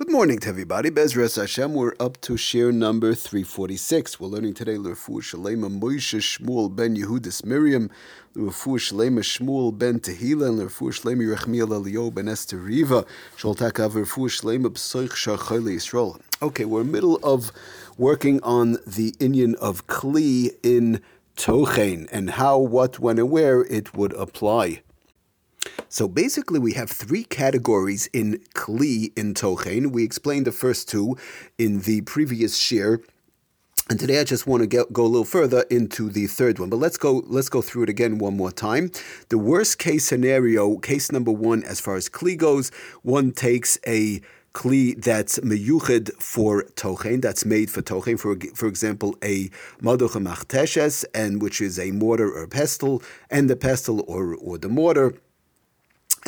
Good morning to everybody. Bezras Hashem, we're up to share number 346. We're learning today Lerfu Shalema Moshe Shmuel ben Yehudis Miriam, Lerfu Shalema Shmuel ben Tehila, and Lerfu Shalema Yerachmiel Elio ben Esther Riva, Sholtakav Lerfu Shalema B'soich Shachayli Yisrael. Okay, we're in middle of working on the Inyan of Kli in Tochain and how, what, when, and where it would apply. So basically, we have three categories in Kli in Tochen. We explained the first two in the previous shir. And today I just want to get, go a little further into the third one. But let's go let's go through it again one more time. The worst case scenario, case number one, as far as Kli goes, one takes a kli that's meyuched for tochen, that's made for tochen, for for example, a maduch machteshes, and which is a mortar or pestle, and the pestle or or the mortar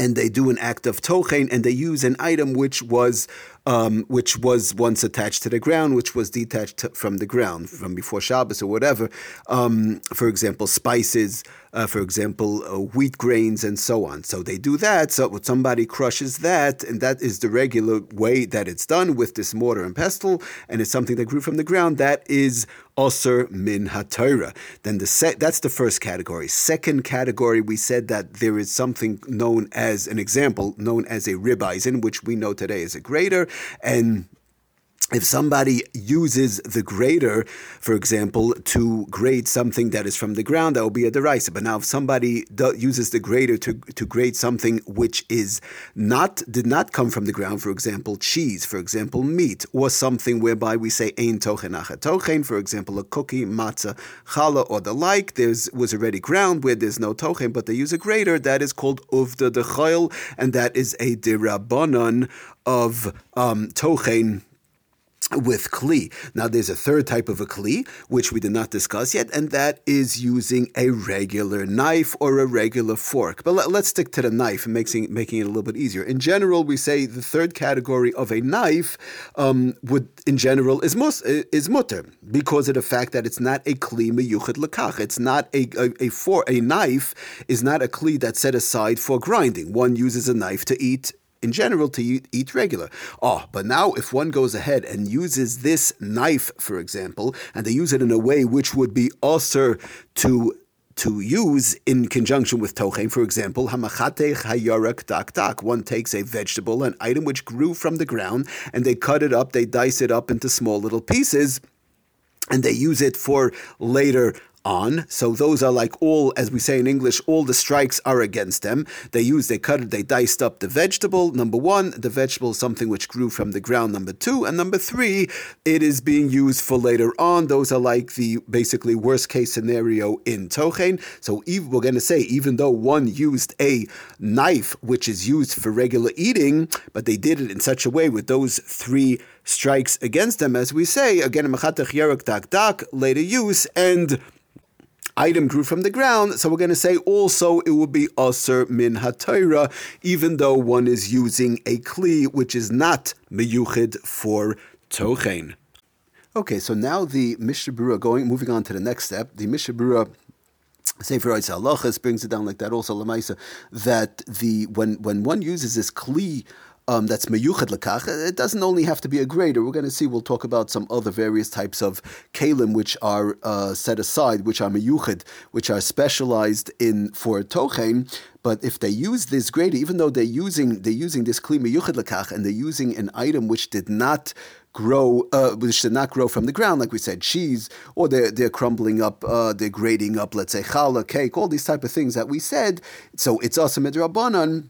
and they do an act of tochen, and they use an item which was um, which was once attached to the ground, which was detached from the ground from before Shabbos or whatever. Um, for example, spices, uh, for example, uh, wheat grains, and so on. So they do that. So somebody crushes that, and that is the regular way that it's done with this mortar and pestle, and it's something that grew from the ground. That is Osir min haTorah. Then the se- that's the first category. Second category, we said that there is something known as an example known as a ribeisen, which we know today is a grater, and if somebody uses the grater, for example, to grate something that is from the ground, that will be a derisa. But now, if somebody do, uses the grater to, to grate something which is not did not come from the ground, for example, cheese, for example, meat, or something whereby we say ein tochen tochen, for example, a cookie, matzah, challah, or the like, there was already ground where there's no tochen, but they use a grater. That is called uvda de and that is a dirabanan of um, tochen with kli. Now, there's a third type of a kli, which we did not discuss yet, and that is using a regular knife or a regular fork. But let, us stick to the knife making, making it a little bit easier. In general, we say the third category of a knife um, would, in general, is mus, is mutter because of the fact that it's not a kli meyuchad lekach. It's not a, a, a, for, a knife is not a kli that's set aside for grinding. One uses a knife to eat in general to eat regular. Oh, but now if one goes ahead and uses this knife, for example, and they use it in a way which would be also to to use in conjunction with tochen, for example, hamachate hayarak dak dak. One takes a vegetable, an item which grew from the ground, and they cut it up, they dice it up into small little pieces, and they use it for later on. So those are like all, as we say in English, all the strikes are against them. They used, they cut it, they diced up the vegetable. Number one, the vegetable is something which grew from the ground. Number two, and number three, it is being used for later on. Those are like the basically worst case scenario in Tochen. So we're going to say, even though one used a knife which is used for regular eating, but they did it in such a way with those three strikes against them, as we say, again, later use, and item grew from the ground. So we're going to say also it will be Aser min haTorah, even though one is using a Kli which is not meyuchid for Tochen. Okay, so now the Mishnah Berurah going, moving on to the next step. The Mishnah Berurah Sefer Halachas brings it down like that. Also, Lamaisa, that the when when one uses this kli um, that's meyuched lekach. It doesn't only have to be a grater. We're going to see. We'll talk about some other various types of kalim which are uh, set aside, which are meyuched, which are specialized in for tochen. But if they use this grater, even though they're using they're using this kli meyuched lekach, and they're using an item which did not grow, uh, which did not grow from the ground, like we said, cheese, or they're, they're crumbling up, uh, they're grating up, let's say, challah, cake, all these type of things that we said. So it's also midrabanan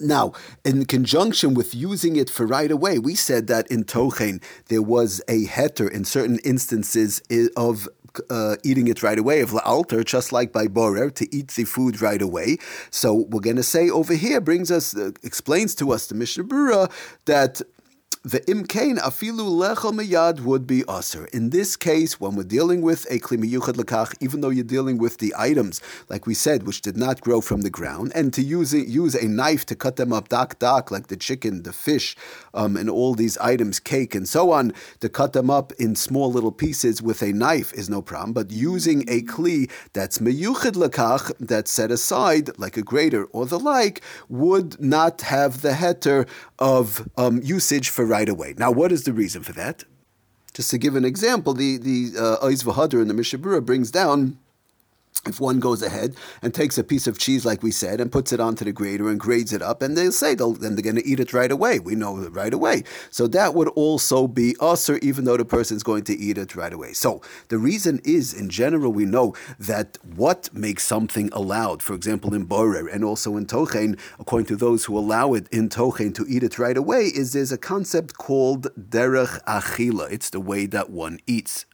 now, in conjunction with using it for right away, we said that in Tochen there was a heter in certain instances of uh, eating it right away, of alter, just like by borer, to eat the food right away. So we're going to say over here brings us, uh, explains to us the Mishnah Berurah that The imkain afilu lechel miyad would be usher. In this case, when we're dealing with a kli miyuchad lekach, even though you're dealing with the items, like we said, which did not grow from the ground, and to use it, use a knife to cut them up dak dak, like the chicken, the fish, um, and all these items, cake and so on, to cut them up in small little pieces with a knife is no problem. But using a kli that's miyuchad lekach, that's set aside, like a grater or the like, would not have the heter of um, usage for right away. Now, what is the reason for that? Just to give an example, the the uh, in the Mishnah Berurah brings down if one goes ahead and takes a piece of cheese, like we said, and puts it onto the grater and grates it up, and they'll say they'll, then they're going to eat it right away. We know it right away. So that would also be usher, even though the person's going to eat it right away. So the reason is, in general, we know that what makes something allowed, for example, in borer and also in tochen, according to those who allow it in tochen to eat it right away, is there's a concept called derech achila. It's the way that one eats.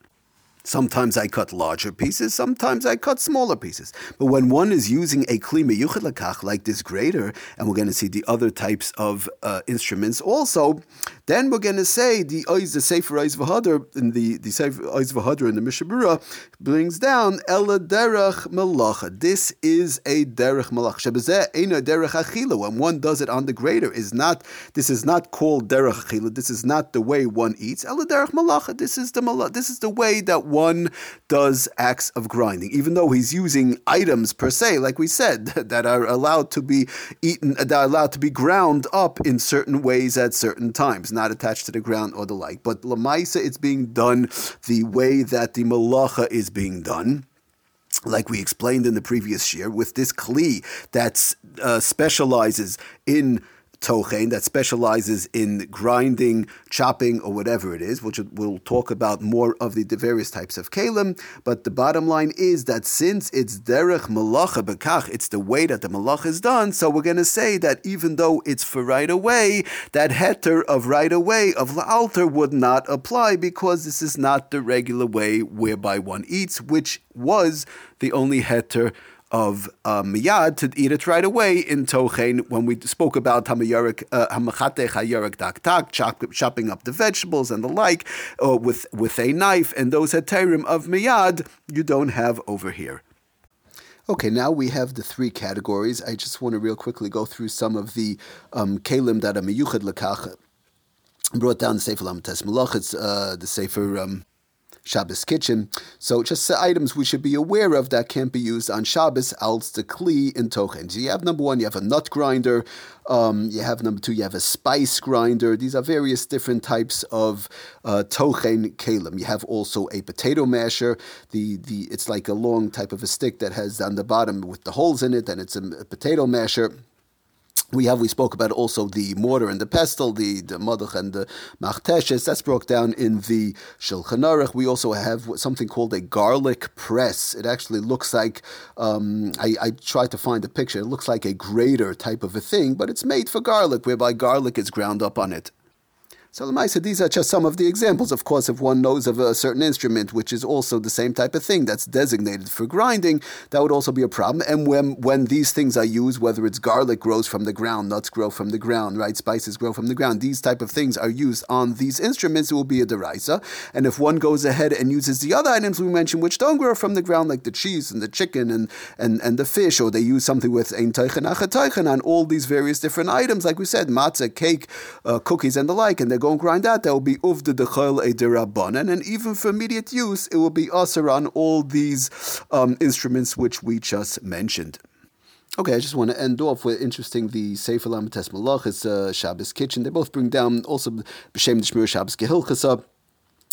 Sometimes I cut larger pieces, sometimes I cut smaller pieces. But when one is using a kli meyuchad lakach like this grater, and we're going to see the other types of uh, instruments also, then we're going to say the oiz the sefer oiz v'hadar in the the sefer oiz v'hadar in the Mishnah Berurah brings down ela derech malacha. This is a derech malacha. Shebezeh ena derech achila. When one does it on the grater, is not this is not called derech achila. This is not the way one eats. Ela derech malacha. This is the malacha. This is the way that one does acts of grinding, even though he's using items per se, like we said, that are allowed to be eaten, that are allowed to be ground up in certain ways at certain times, not attached to the ground or the like. But Lamaisa, it's being done the way that the malacha is being done like we explained in the previous year, with this kli that uh, specializes in tochen that specializes in grinding, chopping, or whatever it is, which we'll talk about more of the, the various types of kalim. But the bottom line is that since it's derech malacha bekach, it's the way that the malach is done. So we're going to say that even though it's for right away, that heter of right away of la'alter would not apply because this is not the regular way whereby one eats, which was the only heter of uh, miyad to eat it right away in tochen when we spoke about hamayarik uh, hamachate dak tak chopping up the vegetables and the like uh, with with a knife and those heterim of miyad you don't have over here. Okay, now we have the three categories. I just want to real quickly go through some of the um, kalim that are miyuchad lekach brought down the Sefer Malach. It's uh, the Sefer um, Shabbos kitchen. So just the items we should be aware of that can't be used on Shabbos, else the kli in tochen. So you have number one, you have a nut grinder. Um, you have number two, you have a spice grinder. These are various different types of uh, tochen kalim. You have also a potato masher. The the it's like a long type of a stick that has on the bottom with the holes in it, and it's a, a potato masher. We have we spoke about also the mortar and the pestle, the the madach and the machteshes. That's broke down in the Shulchan Aruch. We also have something called a garlic press. It actually looks like um, I, I tried to find a picture. It looks like a grater type of a thing, but it's made for garlic, whereby garlic is ground up on it. So Lamaisa, these are just some of the examples. Of course, if one knows of a certain instrument which is also the same type of thing that's designated for grinding, that would also be a problem. And when when these things are used, whether it's garlic grows from the ground, nuts grow from the ground, right? Spices grow from the ground. These type of things are used on these instruments. It will be a deraisa. And if one goes ahead and uses the other items we mentioned, which don't grow from the ground, like the cheese and the chicken and and, and the fish, or they use something with ein on all these various different items, like we said, matzah, cake, uh, cookies, and the like, and go and grind that, that will be uvda dechol edirabanan, and even for immediate use, it will be usher on all these um, instruments which we just mentioned. Okay, I just want to end off with interesting the Sefer Lamates Malach, it's uh, Shabbos Kitchen. They both bring down also B'Shem Dishmir Shabbos Kehilchasa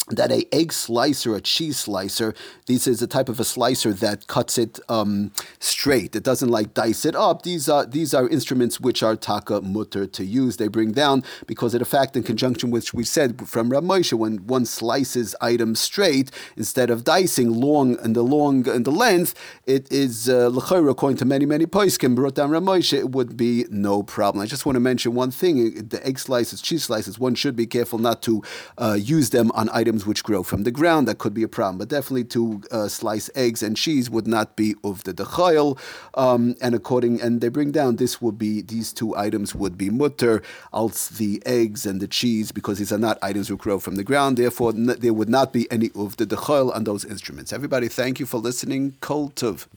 that a egg slicer, a cheese slicer, this is a type of a slicer that cuts it um, straight. It doesn't like dice it up. These are these are instruments which are taka mutter to use. They bring down because of the fact, in conjunction with we said from Ramosha, when one slices items straight instead of dicing long and the long and the length, it is uh, according to many many poiskim brought down Ramosha, it would be no problem. I just want to mention one thing: the egg slices, cheese slices, one should be careful not to uh, use them on items items which grow from the ground, that could be a problem. But definitely to uh, slice eggs and cheese would not be of the dechayel. Um, and according, and they bring down this would be, these two items would be mutter, else the eggs and the cheese, because these are not items which grow from the ground. Therefore, n- there would not be any of the dechayel on those instruments. Everybody, thank you for listening. Kol Tov.